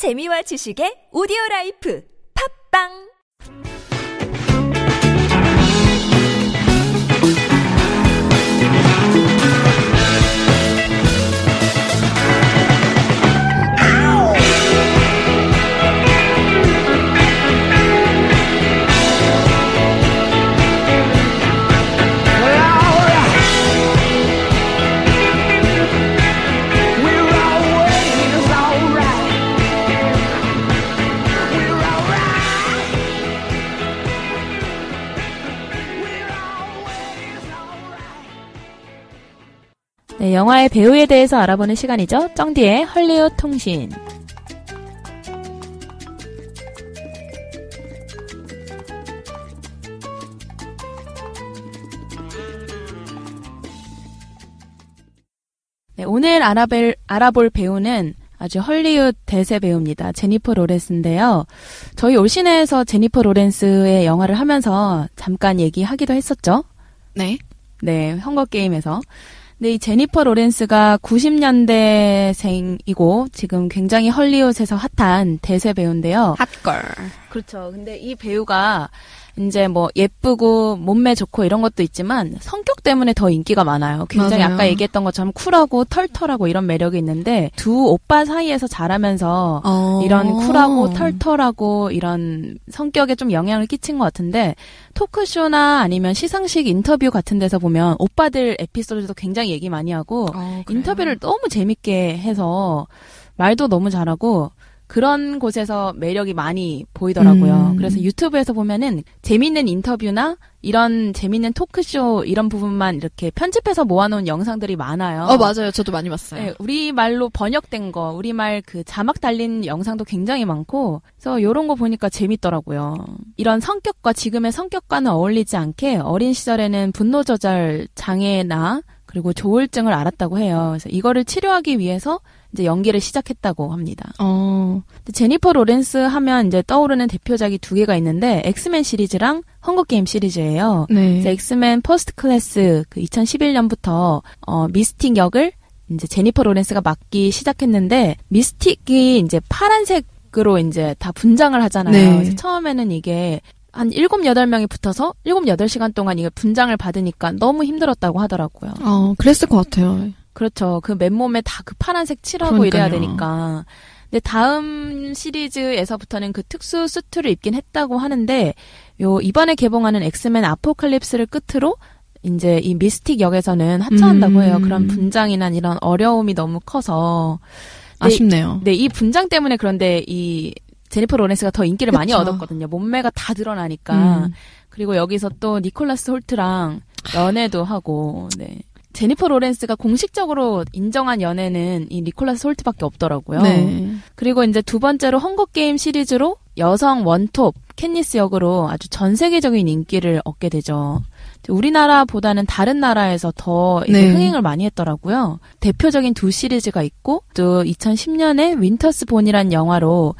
재미와 지식의 오디오 라이프. 팝빵 네, 영화의 배우에 대해서 알아보는 시간이죠. 쩡디의 헐리우드 통신. 네, 오늘 알아볼, 알아볼 배우는 아주 헐리우드 대세 배우입니다. 제니퍼 로렌스인데요. 저희 올 시내에서 제니퍼 로렌스의 영화를 하면서 잠깐 얘기하기도 했었죠. 네. 네, 헝거 게임에서. 근데 이 제니퍼 로렌스가 90년대생이고 지금 굉장히 헐리우드에서 핫한 대세 배우인데요. 핫걸. 그렇죠. 근데 이 배우가 이제 뭐 예쁘고 몸매 좋고 이런 것도 있지만 성격 때문에 더 인기가 많아요. 굉장히 맞아요. 아까 얘기했던 것처럼 쿨하고 털털하고 이런 매력이 있는데 두 오빠 사이에서 자라면서 어. 이런 쿨하고 털털하고 이런 성격에 좀 영향을 끼친 것 같은데 토크쇼나 아니면 시상식 인터뷰 같은 데서 보면 오빠들 에피소드도 굉장히 얘기 많이 하고 어? 인터뷰를 너무 재밌게 해서 말도 너무 잘하고 그런 곳에서 매력이 많이 보이더라고요. 음. 그래서 유튜브에서 보면은 재밌는 인터뷰나 이런 재밌는 토크쇼 이런 부분만 이렇게 편집해서 모아놓은 영상들이 많아요. 어, 맞아요. 저도 많이 봤어요. 네, 우리말로 번역된 거, 우리말 그 자막 달린 영상도 굉장히 많고, 그래서 요런 거 보니까 재밌더라고요. 이런 성격과 지금의 성격과는 어울리지 않게 어린 시절에는 분노 조절 장애나 그리고 조울증을 앓았다고 해요. 그래서 이거를 치료하기 위해서 이제 연기를 시작했다고 합니다. 어. 제니퍼 로렌스 하면 이제 떠오르는 대표작이 두 개가 있는데 엑스맨 시리즈랑 헝거 게임 시리즈예요. 네. 엑스맨 퍼스트 클래스 그 2011년부터 어 미스틱 역을 이제 제니퍼 로렌스가 맡기 시작했는데 미스틱이 이제 파란색 으로 이제 다 분장을 하잖아요. 네. 처음에는 이게 한 7, 8명이 붙어서 7, 8시간 동안 이거 분장을 받으니까 너무 힘들었다고 하더라고요. 어, 그랬을 것 같아요. 그렇죠. 그 맨몸에 다 그 파란색 칠하고 이래야 그러니까요. 되니까. 근데 다음 시리즈에서부터는 그 특수 수트를 입긴 했다고 하는데 요 이번에 개봉하는 엑스맨 아포칼립스를 끝으로 이제 이 미스틱 역에서는 하차한다고 음. 해요. 그런 분장이나 이런 어려움이 너무 커서. 네, 아쉽네요. 네, 이 분장 때문에 그런데 이 제니퍼 로렌스가 더 인기를 많이 그쵸. 얻었거든요. 몸매가 다 드러나니까. 음. 그리고 여기서 또 니콜라스 홀트랑 연애도 하고, 네. 제니퍼 로렌스가 공식적으로 인정한 연애는 이 니콜라스 홀트밖에 없더라고요. 네. 그리고 이제 두 번째로 헝거 게임 시리즈로 여성 원톱 캣니스 역으로 아주 전 세계적인 인기를 얻게 되죠. 우리나라보다는 다른 나라에서 더 네. 흥행을 많이 했더라고요. 대표적인 두 시리즈가 있고 또 2010년에 윈터스 본이란 영화로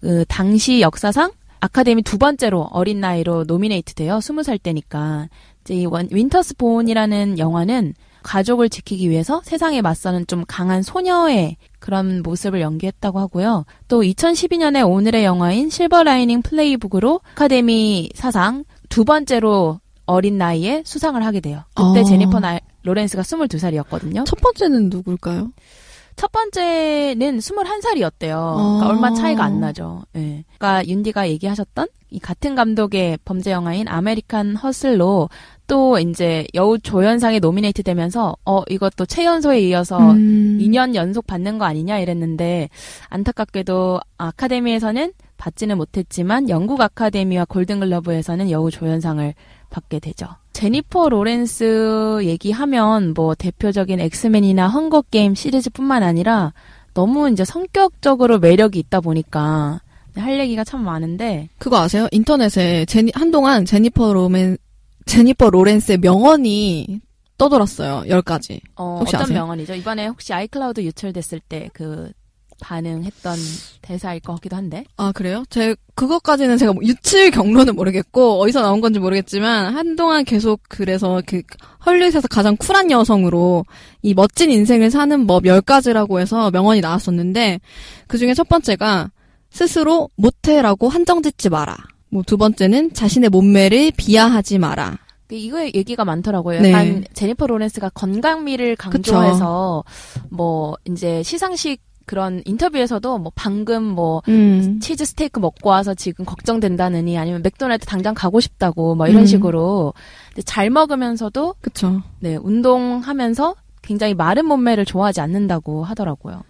그 당시 역사상 아카데미 두 번째로 어린 나이로 노미네이트 돼요. 20살 때니까. 이제 이 원- 윈터스 본이라는 영화는 가족을 지키기 위해서 세상에 맞서는 좀 강한 소녀의 그런 모습을 연기했다고 하고요. 또 2012년에 오늘의 영화인 실버 라이닝 플레이북으로 아카데미 사상 두 번째로 어린 나이에 수상을 하게 돼요. 그때 어. 제니퍼 나, 로렌스가 22살이었거든요. 첫 번째는 누굴까요? 첫 번째는 21살이었대요. 그러니까 어. 얼마 차이가 안 나죠. 예. 그러니까 윤디가 얘기하셨던 이 같은 감독의 범죄 영화인 아메리칸 허슬로 또 이제 여우 조연상에 노미네이트 되면서 어 이것도 최연소에 이어서 음. 2년 연속 받는 거 아니냐 이랬는데 안타깝게도 아카데미에서는 받지는 못했지만 영국 아카데미와 골든글러브에서는 여우 조연상을 받게 되죠. 제니퍼 로렌스 얘기하면 뭐 대표적인 엑스맨이나 헝거 게임 시리즈뿐만 아니라 너무 이제 성격적으로 매력이 있다 보니까 할 얘기가 참 많은데 그거 아세요? 인터넷에 제니, 한동안 제니퍼 로맨, 제니퍼 로렌스의 명언이 떠돌았어요. 열 가지. 어, 혹시 어떤 아세요? 명언이죠? 이번에 혹시 아이클라우드 유출됐을 때 그 반응했던 대사일 것 같기도 한데. 아, 그래요? 제, 그것까지는 제가 뭐 유출 경로는 모르겠고, 어디서 나온 건지 모르겠지만, 한동안 계속 그래서 그, 헐리우드에서 가장 쿨한 여성으로, 이 멋진 인생을 사는 법 10가지라고 해서 명언이 나왔었는데, 그 중에 첫 번째가, 스스로 못해라고 한정 짓지 마라. 뭐 두 번째는 자신의 몸매를 비하하지 마라. 이거 얘기가 많더라고요. 네. 약간 제니퍼 로렌스가 건강미를 강조해서 뭐 이제 시상식 그런 인터뷰에서도 뭐 방금 뭐 음. 치즈 스테이크 먹고 와서 지금 걱정된다느니 아니면 맥도날드 당장 가고 싶다고 뭐 이런 음. 식으로 잘 먹으면서도 그쵸. 네 운동하면서 굉장히 마른 몸매를 좋아하지 않는다고 하더라고요.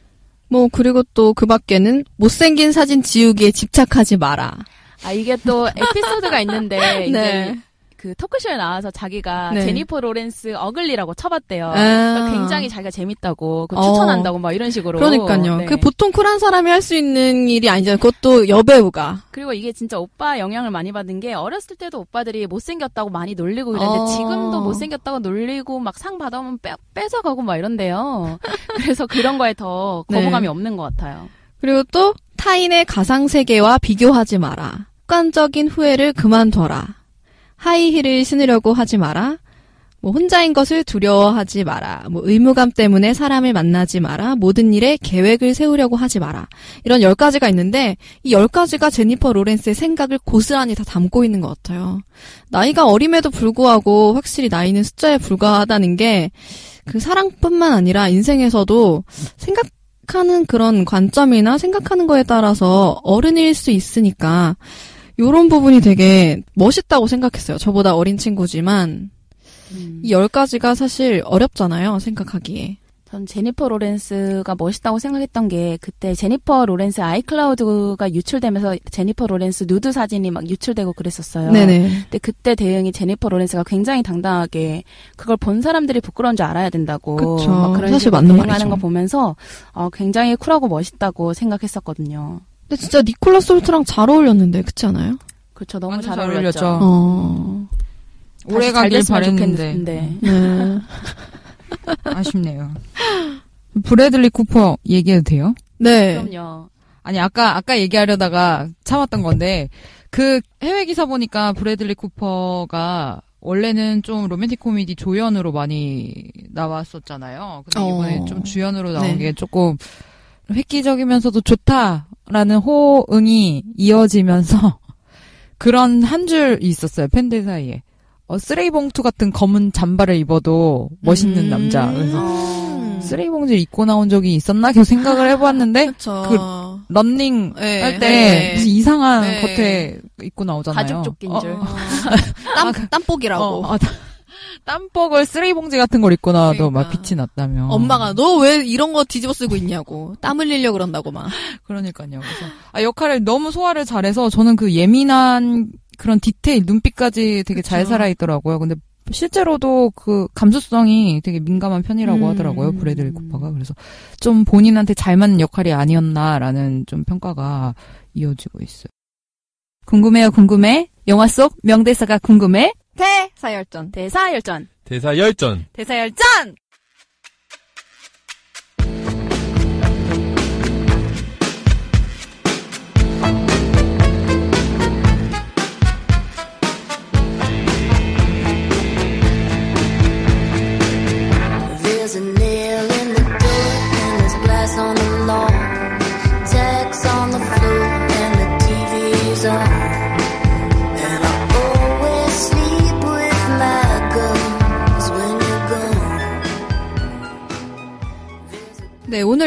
뭐 그리고 또 그 밖에는 못생긴 사진 지우기에 집착하지 마라. 아 이게 또 에피소드가 있는데 이제 네. 그 토크쇼에 나와서 자기가 네. 제니퍼 로렌스 어글리라고 쳐봤대요. 아. 그러니까 굉장히 자기가 재밌다고 그 어. 추천한다고 막 이런 식으로. 그러니까요. 네. 그 보통 쿨한 사람이 할 수 있는 일이 아니잖아요. 그것도 여배우가. 그리고 이게 진짜 오빠 영향을 많이 받은 게 어렸을 때도 오빠들이 못생겼다고 많이 놀리고 이랬는데 어. 지금도 못생겼다고 놀리고 막 상 받아오면 빼, 뺏어가고 막 이런데요. 그래서 그런 거에 더 네. 거부감이 없는 것 같아요. 그리고 또 타인의 가상 세계와 비교하지 마라. 습관적인 후회를 그만둬라. 하이힐을 신으려고 하지 마라. 뭐 혼자인 것을 두려워하지 마라. 뭐 의무감 때문에 사람을 만나지 마라. 모든 일에 계획을 세우려고 하지 마라. 이런 열 가지가 있는데 이 열 가지가 제니퍼 로렌스의 생각을 고스란히 다 담고 있는 것 같아요. 나이가 어림에도 불구하고 확실히 나이는 숫자에 불과하다는 게 그 사랑뿐만 아니라 인생에서도 생각 하는 그런 관점이나 생각하는 거에 따라서 어른일 수 있으니까 요런 부분이 되게 멋있다고 생각했어요. 저보다 어린 친구지만 음. 이열 가지가 사실 어렵잖아요. 생각하기에. 전 제니퍼 로렌스가 멋있다고 생각했던 게 그때 제니퍼 로렌스 아이클라우드가 유출되면서 제니퍼 로렌스 누드 사진이 막 유출되고 그랬었어요. 네네. 근데 그때 대응이 제니퍼 로렌스가 굉장히 당당하게 그걸 본 사람들이 부끄러운 줄 알아야 된다고 그쵸. 막 그런 사실 맞는 대응하는 말이죠. 거 보면서 어, 굉장히 쿨하고 멋있다고 생각했었거든요. 근데 진짜 니콜라스 홀트랑 잘 어울렸는데 그렇지 않아요? 그렇죠. 너무 잘 잘 어울렸죠. 어울렸죠. 어. 오래 잘 가길 바랬는데 좋겠는데. 네. 아쉽네요. 브래들리 쿠퍼 얘기해도 돼요? 네. 그럼요. 아니 아까 아까 얘기하려다가 참았던 건데 그 해외 기사 보니까 브래들리 쿠퍼가 원래는 좀 로맨틱 코미디 조연으로 많이 나왔었잖아요. 근데 이번에 어. 좀 주연으로 나온 네. 게 조금 획기적이면서도 좋다라는 호응이 이어지면서 그런 한 줄 있었어요 팬들 사이에. 어, 쓰레기 봉투 같은 검은 잠바를 입어도 멋있는 음. 남자. 그래서 어. 쓰레기 봉지를 입고 나온 적이 있었나 계속 생각을 해보았는데 그쵸. 그 런닝 네. 할때 네. 무슨 이상한 네. 겉에 입고 나오잖아요. 가죽 조끼인 줄. 어, 땀, 땀복이라고. 어, 어, 땀복을 쓰레기 봉지 같은 걸 입고 나와도 막 그러니까. 빛이 났다며. 엄마가 너 왜 이런 거 뒤집어 쓰고 있냐고. 땀 흘리려고 그런다고 막. 그러니까요. 그래서 아, 역할을 너무 소화를 잘해서 저는 그 예민한 그런 디테일 눈빛까지 되게 잘 그쵸. 살아있더라고요. 근데 실제로도 그 감수성이 되게 민감한 편이라고 음. 하더라고요. 브래들리 쿠퍼가. 그래서 좀 본인한테 잘 맞는 역할이 아니었나라는 좀 평가가 이어지고 있어요. 궁금해요, 궁금해? 영화 속 명대사가 궁금해? 대사열전. 대사 열전. 대사 열전. 대사 열전.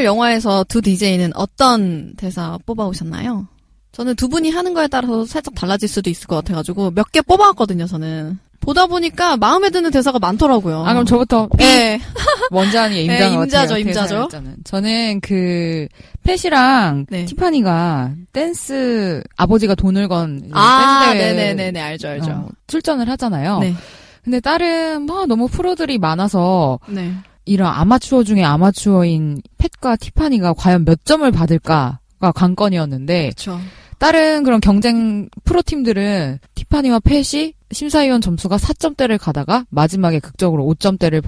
영화에서 두 DJ는 어떤 대사 뽑아오셨나요? 저는 두 분이 하는 거에 따라서 살짝 달라질 수도 있을 것 같아가지고 몇 개 뽑아왔거든요, 저는. 보다 보니까 마음에 드는 대사가 많더라고요. 아, 그럼 저부터 네. 먼저 하는 게 임자인 네, 것 임자죠, 같아요. 임자죠. 저는 그 펫이랑 네. 티파니가 댄스 아버지가 돈을 건 아, 댄스 네네네네, 알죠, 알죠. 어, 출전을 하잖아요. 네. 근데 다른 뭐 너무 프로들이 많아서 네. 이런 아마추어 중에 아마추어인 펫과 티파니가 과연 몇 점을 받을까가 관건이었는데 그쵸. 다른 그런 경쟁 프로팀들은 티파니와 펫이 심사위원 점수가 4점대를 가다가 마지막에 극적으로 5점대를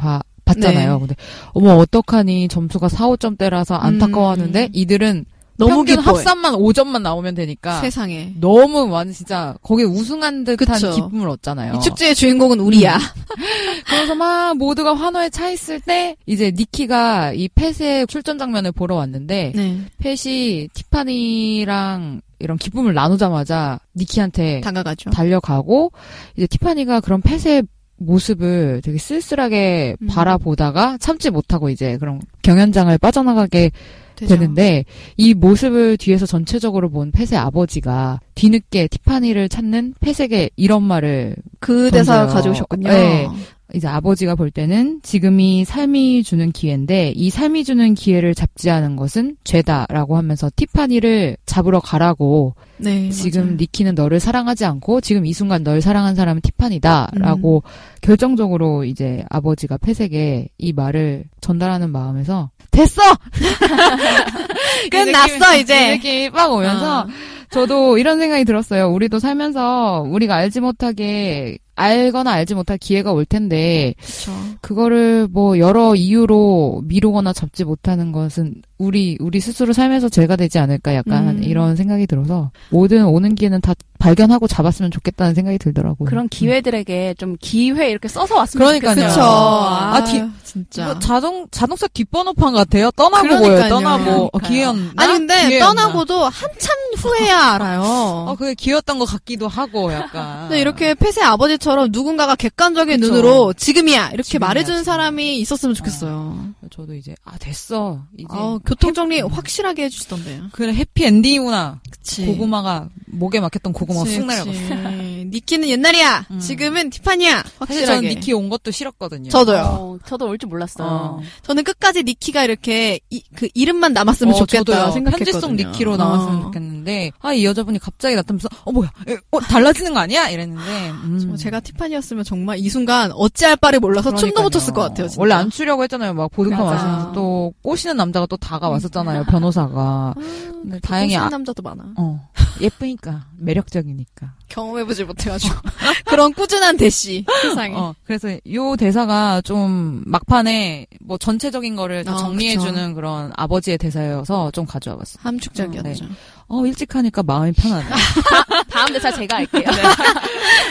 받잖아요. 네. 근데 어머 어떡하니 점수가 4, 5점대라서 안타까워하는데 음. 이들은 너무 평균 기뻐해. 합산만 5점만 나오면 되니까 세상에. 너무 완전 진짜 거기에 우승한 듯한 그쵸. 기쁨을 얻잖아요. 이 축제의 주인공은 우리야. 그래서 막 모두가 환호에 차 있을 때 이제 니키가 이 펫의 출전 장면을 보러 왔는데 네. 펫이 티파니랑 이런 기쁨을 나누자마자 니키한테 다가가죠. 달려가고 이제 티파니가 그런 펫의 모습을 되게 쓸쓸하게 음. 바라보다가 참지 못하고 이제 그런 경연장을 빠져나가게 되죠. 되는데 이 모습을 뒤에서 전체적으로 본 펫의 아버지가 뒤늦게 티파니를 찾는 펫에게 이런 말을 그 던져요. 가져오셨군요. 네. 이제 아버지가 볼 때는 지금이 삶이 주는 기회인데 이 삶이 주는 기회를 잡지 않은 것은 죄다라고 하면서 티파니를 잡으러 가라고 네, 지금 맞아요. 니키는 너를 사랑하지 않고 지금 이 순간 널 사랑한 사람은 티파니다라고 음. 결정적으로 이제 아버지가 펫에게 이 말을 전달하는 마음에서 됐어 끝났어, 이 이제. 느낌이 빡 오면서 어. 저도 이런 생각이 들었어요. 우리도 살면서 우리가 알지 못하게 알거나 알지 못할 기회가 올 텐데 그쵸. 그거를 뭐 여러 이유로 미루거나 잡지 못하는 것은 우리 우리 스스로 삶에서 죄가 되지 않을까 약간 음. 이런 생각이 들어서 모든 오는 기회는 다 발견하고 잡았으면 좋겠다는 생각이 들더라고요. 그런 기회들에게 좀 기회 이렇게 써서 왔으면 그러니까요. 좋겠어요. 아, 아, 뒤- 진짜. 뭐 자동 자동차 뒷번호판 같아요. 떠나고 그러니까요. 보여요. 떠나고 어. 기회였나? 아니 근데 기회였나? 떠나고도 한참 후에야 알아요. 어 그게 기회였던 것 같기도 하고 약간. 근데 이렇게 펫의 아버지처럼 누군가가 객관적인 그쵸. 눈으로 지금이야 이렇게 지금이야, 말해주는 지금. 사람이 있었으면 좋겠어요. 저도 이제 아 됐어 이제 아, 교통 정리 확실하게 해주시던데요. 그래 해피 엔딩이구나. 그치. 고구마가 목에 막혔던 고구마가 그치, 쑥 내려갔어. 니키는 옛날이야. 음. 지금은 티파니야. 사실 저는 확실하게. 니키 온 것도 싫었거든요. 저도요. 어, 저도 올 줄 몰랐어요. 어. 저는 끝까지 니키가 이렇게 이, 그 이름만 남았으면 어, 좋겠다 저도요. 생각했거든요. 편지 속 니키로 나왔으면 어. 좋겠는데 아 이 여자분이 갑자기 나타나면서 어 뭐야 에, 어 달라지는 거 아니야 이랬는데 음. 저 제가 티파니였으면 정말 이 순간 어찌할 바를 몰라서 춤도 그러니까요. 못 췄을 것 같아요. 진짜. 원래 안 추려고 했잖아요. 막 보드카 맞아. 마시면서 또 꼬시는 남자가 또 다가왔었잖아요. 변호사가. 근데 다행히 다행히 아, 남자도 많아. 어 예쁘니까 매력적이니까. 경험해보지 못해가지고 그런 꾸준한 대시 세상에. 어 그래서 요 대사가 좀 막판에 뭐 전체적인 거를 다 어, 정리해주는 그런 아버지의 대사여서 좀 가져와봤어요. 함축적이었죠. 어 일찍 하니까 마음이 편하네. 다음 대사 제가 할게요.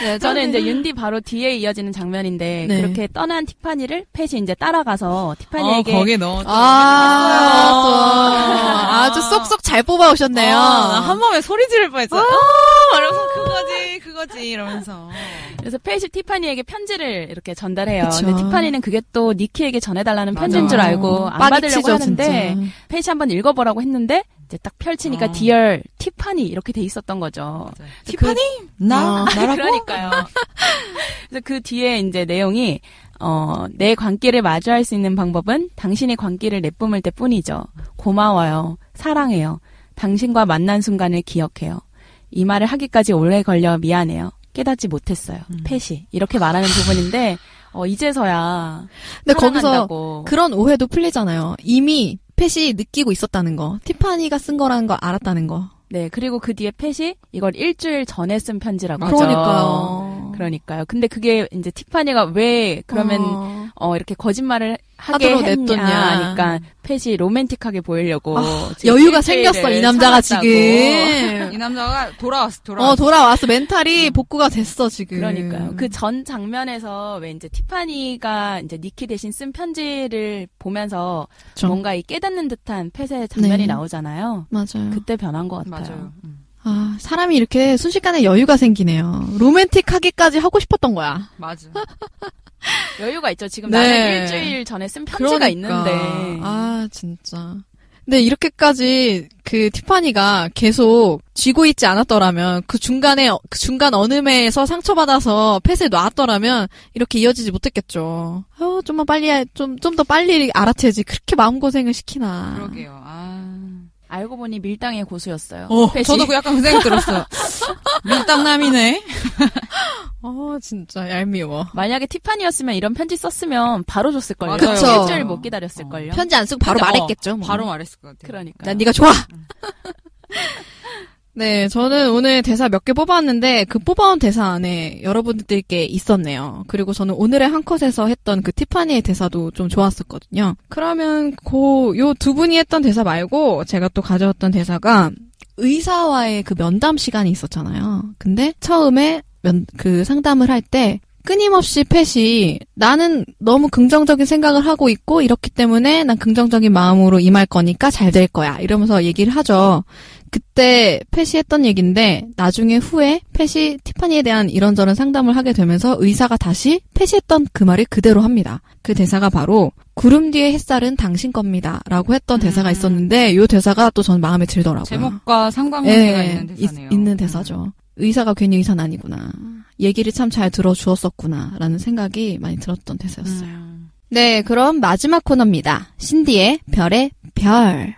네, 저는 이제 윤디 바로 뒤에 이어지는 장면인데 네. 그렇게 떠난 티파니를 펫이 이제 따라가서 어 티파니에게 거기 넣어. 아, 또 아주 쏙쏙 잘 뽑아 오셨네요. 한 번에 소리 지를 뻔했어. 어, 이러면서 그거지, 그거지 이러면서. 그래서 팻이 티파니에게 편지를 이렇게 전달해요. 그쵸. 근데 티파니는 그게 또 니키에게 전해달라는 맞아. 편지인 줄 알고 안 받으려고 치죠, 하는데 진짜. 팻이 한번 읽어보라고 했는데 이제 딱 펼치니까 어. Dear 티파니 이렇게 돼 있었던 거죠. 티파니? 나? 어. 나라고? 그러니까요. 그래서 그 뒤에 이제 내용이 어, 내 광기를 마주할 수 있는 방법은 당신의 광기를 내뿜을 때 뿐이죠. 고마워요. 사랑해요. 당신과 만난 순간을 기억해요. 이 말을 하기까지 오래 걸려 미안해요. 깨닫지 못했어요. 음. 패시. 이렇게 말하는 부분인데, 어, 이제서야. 근데 거기서 사랑한다고. 그런 오해도 풀리잖아요. 이미 펫이 느끼고 있었다는 거. 티파니가 쓴 거라는 걸 알았다는 거. 네, 그리고 그 뒤에 펫이 이걸 일주일 전에 쓴 편지라고 맞아. 하죠. 그러니까요. 그러니까요. 근데 그게 이제 티파니가 왜 그러면 어. 어, 이렇게 거짓말을 하게 냈더냐. 하니까 펫이 로맨틱하게 보이려고 지금 여유가 생겼어 이 남자가 참았다고. 지금. 이 남자가 돌아왔어, 돌아왔어. 어 돌아왔어 멘탈이 복구가 됐어 지금. 그러니까요. 그 전 장면에서 왜 이제 티파니가 이제 니키 대신 쓴 편지를 보면서 좀. 뭔가 이 깨닫는 듯한 펫의 장면이 네. 나오잖아요. 맞아요. 그때 변한 것 같아요. 맞아요. 음. 아 사람이 이렇게 순식간에 여유가 생기네요. 로맨틱하기까지 하고 싶었던 거야. 맞아. 여유가 있죠. 지금 네. 나는 일주일 전에 쓴 편지가 그러니까. 있는데. 아 진짜. 근데 이렇게까지 그 티파니가 계속 쥐고 있지 않았더라면 그 중간에 그 중간 어느매에서 상처받아서 펫에 놨더라면 이렇게 이어지지 못했겠죠. 아유 좀만 빨리 좀좀 더 빨리 알아채지 그렇게 마음 고생을 시키나. 그러게요. 아. 알고 보니 밀당의 고수였어요. 어, 펫이. 저도 그 약간 그 생각 들었어요. 밀당남이네. 아 진짜 얄미워. 만약에 티파니였으면 이런 편지 썼으면 바로 줬을걸요. 그쵸. 일주일 못 기다렸을걸요. 편지 안 쓰고 바로 근데, 어, 말했겠죠. 뭐. 바로 말했을 것 같아요. 그러니까. 난 네가 좋아. 네, 저는 오늘 대사 몇 개 뽑았는데 그 뽑아온 대사 안에 여러분들께 있었네요. 그리고 저는 오늘의 한 컷에서 했던 그 티파니의 대사도 좀 좋았었거든요. 그러면 요두 분이 했던 대사 말고 제가 또 가져왔던 대사가 의사와의 그 면담 시간이 있었잖아요. 근데 처음에 면, 그 상담을 할 때 끊임없이 펫이 나는 너무 긍정적인 생각을 하고 있고 이렇기 때문에 난 긍정적인 마음으로 임할 거니까 잘 될 거야 이러면서 얘기를 하죠. 그때 펫이 했던 얘기인데 나중에 후에 펫이 티파니에 대한 이런저런 상담을 하게 되면서 의사가 다시 펫이 했던 그 말을 그대로 합니다. 그 대사가 바로 구름 뒤의 햇살은 당신 겁니다. 라고 했던 대사가 있었는데 이 대사가 또전 마음에 들더라고요. 제목과 상관관계가 예, 있는 대사네요. 있, 는 대사죠. 의사가 괜히 의사는 아니구나. 얘기를 참 잘 들어주었었구나. 라는 생각이 많이 들었던 대사였어요. 음. 네, 그럼 마지막 코너입니다. 신디의 별의 별.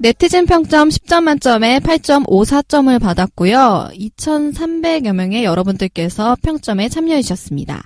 네티즌 평점 10점 만점에 8.54점을 받았고요. 2,300여 명의 여러분들께서 평점에 참여해 주셨습니다.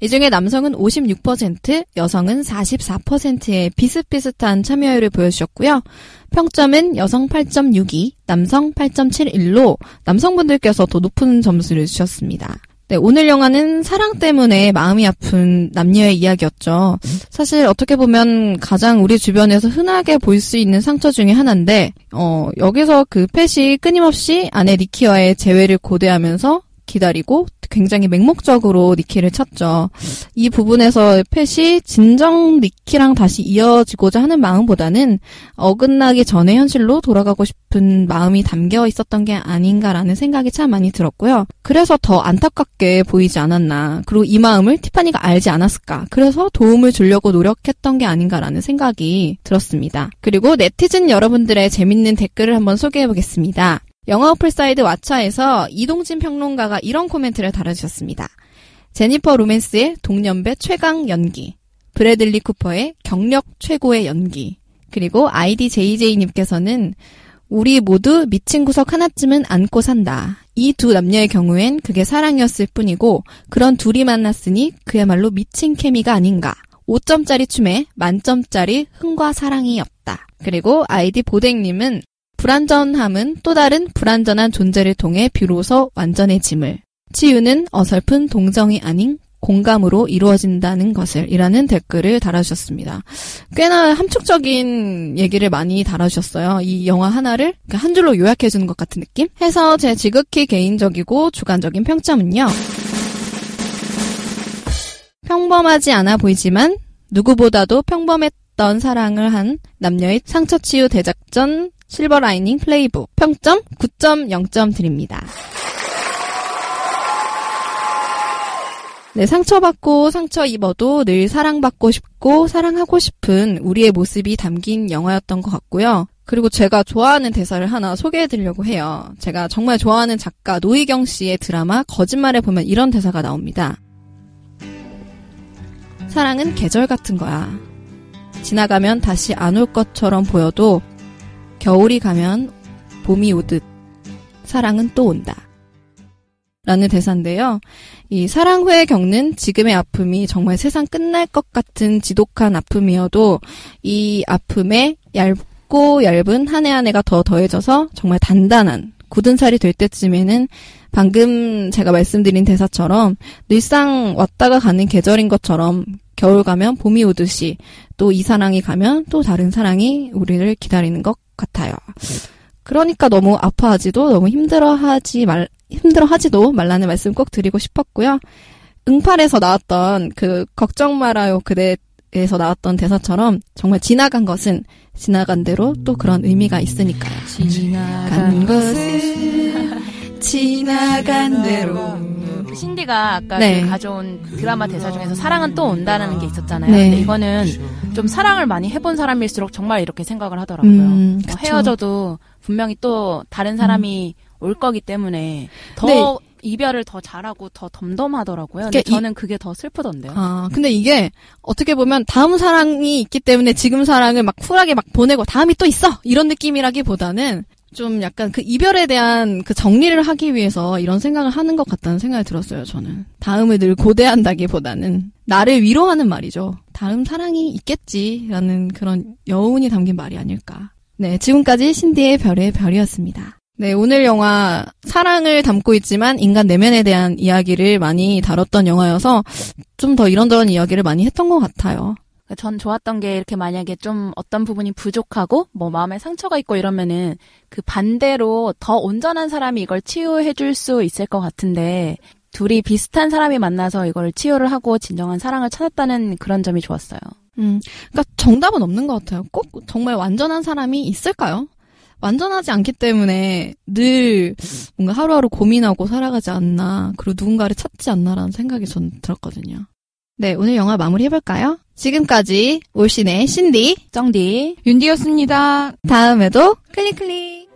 이 중에 남성은 56%, 여성은 44%의 비슷비슷한 참여율을 보여주셨고요. 평점은 여성 8.62, 남성 8.71로 남성분들께서 더 높은 점수를 주셨습니다. 네, 오늘 영화는 사랑 때문에 마음이 아픈 남녀의 이야기였죠. 사실 어떻게 보면 가장 우리 주변에서 흔하게 볼 수 있는 상처 중에 하나인데, 어, 여기서 그 펫이 끊임없이 아내 니키와의 재회를 고대하면서 기다리고 굉장히 맹목적으로 니키를 찾죠. 이 부분에서 펫이 진정 니키랑 다시 이어지고자 하는 마음보다는 어긋나기 전의 현실로 돌아가고 싶은 마음이 담겨 있었던 게 아닌가라는 생각이 참 많이 들었고요. 그래서 더 안타깝게 보이지 않았나. 그리고 이 마음을 티파니가 알지 않았을까. 그래서 도움을 주려고 노력했던 게 아닌가라는 생각이 들었습니다. 그리고 네티즌 여러분들의 재밌는 댓글을 한번 소개해 보겠습니다. 영화 어플 사이드 왓챠에서 이동진 평론가가 이런 코멘트를 달아주셨습니다. 제니퍼 로렌스의 동년배 최강 연기, 브래들리 쿠퍼의 경력 최고의 연기, 그리고 아이디 JJ님께서는 우리 모두 미친 구석 하나쯤은 안고 산다. 이 두 남녀의 경우엔 그게 사랑이었을 뿐이고 그런 둘이 만났으니 그야말로 미친 케미가 아닌가. 5점짜리 춤에 만점짜리 흥과 사랑이었다. 그리고 아이디 보댕님은 불완전함은 또 다른 불완전한 존재를 통해 비로소 완전해짐을. 치유는 어설픈 동정이 아닌 공감으로 이루어진다는 것을 이라는 댓글을 달아주셨습니다. 꽤나 함축적인 얘기를 많이 달아주셨어요. 이 영화 하나를 한 줄로 요약해주는 것 같은 느낌? 해서 제 지극히 개인적이고 주관적인 평점은요. 평범하지 않아 보이지만 누구보다도 평범했던 사랑을 한 남녀의 상처치유 대작전 실버라이닝 플레이북 평점 9.0점 드립니다. 네, 상처받고 상처 입어도 늘 사랑받고 싶고 사랑하고 싶은 우리의 모습이 담긴 영화였던 것 같고요. 그리고 제가 좋아하는 대사를 하나 소개해 드리려고 해요. 제가 정말 좋아하는 작가 노희경 씨의 드라마 거짓말에 보면 이런 대사가 나옵니다. 사랑은 계절 같은 거야. 지나가면 다시 안 올 것처럼 보여도 겨울이 가면 봄이 오듯 사랑은 또 온다. 라는 대사인데요. 이 사랑 후에 겪는 지금의 아픔이 정말 세상 끝날 것 같은 지독한 아픔이어도 이 아픔에 얇고 얇은 한 해 한 해가 더 더해져서 정말 단단한 굳은 살이 될 때쯤에는 방금 제가 말씀드린 대사처럼 늘상 왔다가 가는 계절인 것처럼 겨울 가면 봄이 오듯이 또 이 사랑이 가면 또 다른 사랑이 우리를 기다리는 것 같아요. 그러니까 너무 아파하지도 너무 힘들어하지 말 힘들어하지도 말라는 말씀 꼭 드리고 싶었고요. 응팔에서 나왔던 그 걱정 말아요 그대에서 나왔던 대사처럼 정말 지나간 것은 지나간 대로 또 그런 의미가 있으니까요. 지나간 것은 지나간 대로 신디가 아까 네. 그 가져온 드라마 대사 중에서 사랑은 또 온다는 게 있었잖아요. 네. 근데 이거는 좀 사랑을 많이 해본 사람일수록 정말 이렇게 생각을 하더라고요. 음, 뭐 그쵸. 헤어져도 분명히 또 다른 사람이 올 거기 때문에 더 네. 이별을 더 잘하고 더 덤덤하더라고요. 근데 이- 저는 그게 더 슬프던데요. 아, 근데 이게 어떻게 보면 다음 사랑이 있기 때문에 지금 사랑을 막 쿨하게 막 보내고 다음이 또 있어! 이런 느낌이라기보다는 좀 약간 그 이별에 대한 그 정리를 하기 위해서 이런 생각을 하는 것 같다는 생각이 들었어요, 저는. 다음을 늘 고대한다기보다는 나를 위로하는 말이죠. 다음 사랑이 있겠지라는 그런 여운이 담긴 말이 아닐까. 네, 지금까지 신디의 별의 별이었습니다. 네, 오늘 영화 사랑을 담고 있지만 인간 내면에 대한 이야기를 많이 다뤘던 영화여서 좀 더 이런저런 이야기를 많이 했던 것 같아요. 그러니까 전 좋았던 게 이렇게 만약에 좀 어떤 부분이 부족하고 뭐 마음에 상처가 있고 이러면은 그 반대로 더 온전한 사람이 이걸 치유해 줄 수 있을 것 같은데 둘이 비슷한 사람이 만나서 이걸 치유를 하고 진정한 사랑을 찾았다는 그런 점이 좋았어요. 음, 그러니까 정답은 없는 것 같아요. 꼭 정말 완전한 사람이 있을까요? 완전하지 않기 때문에 늘 뭔가 하루하루 고민하고 살아가지 않나, 그리고 누군가를 찾지 않나라는 생각이 전 들었거든요. 네, 오늘 영화 마무리 해볼까요? 지금까지 올신의 신디, 정디 윤디였습니다. 다음에도 클릭클릭!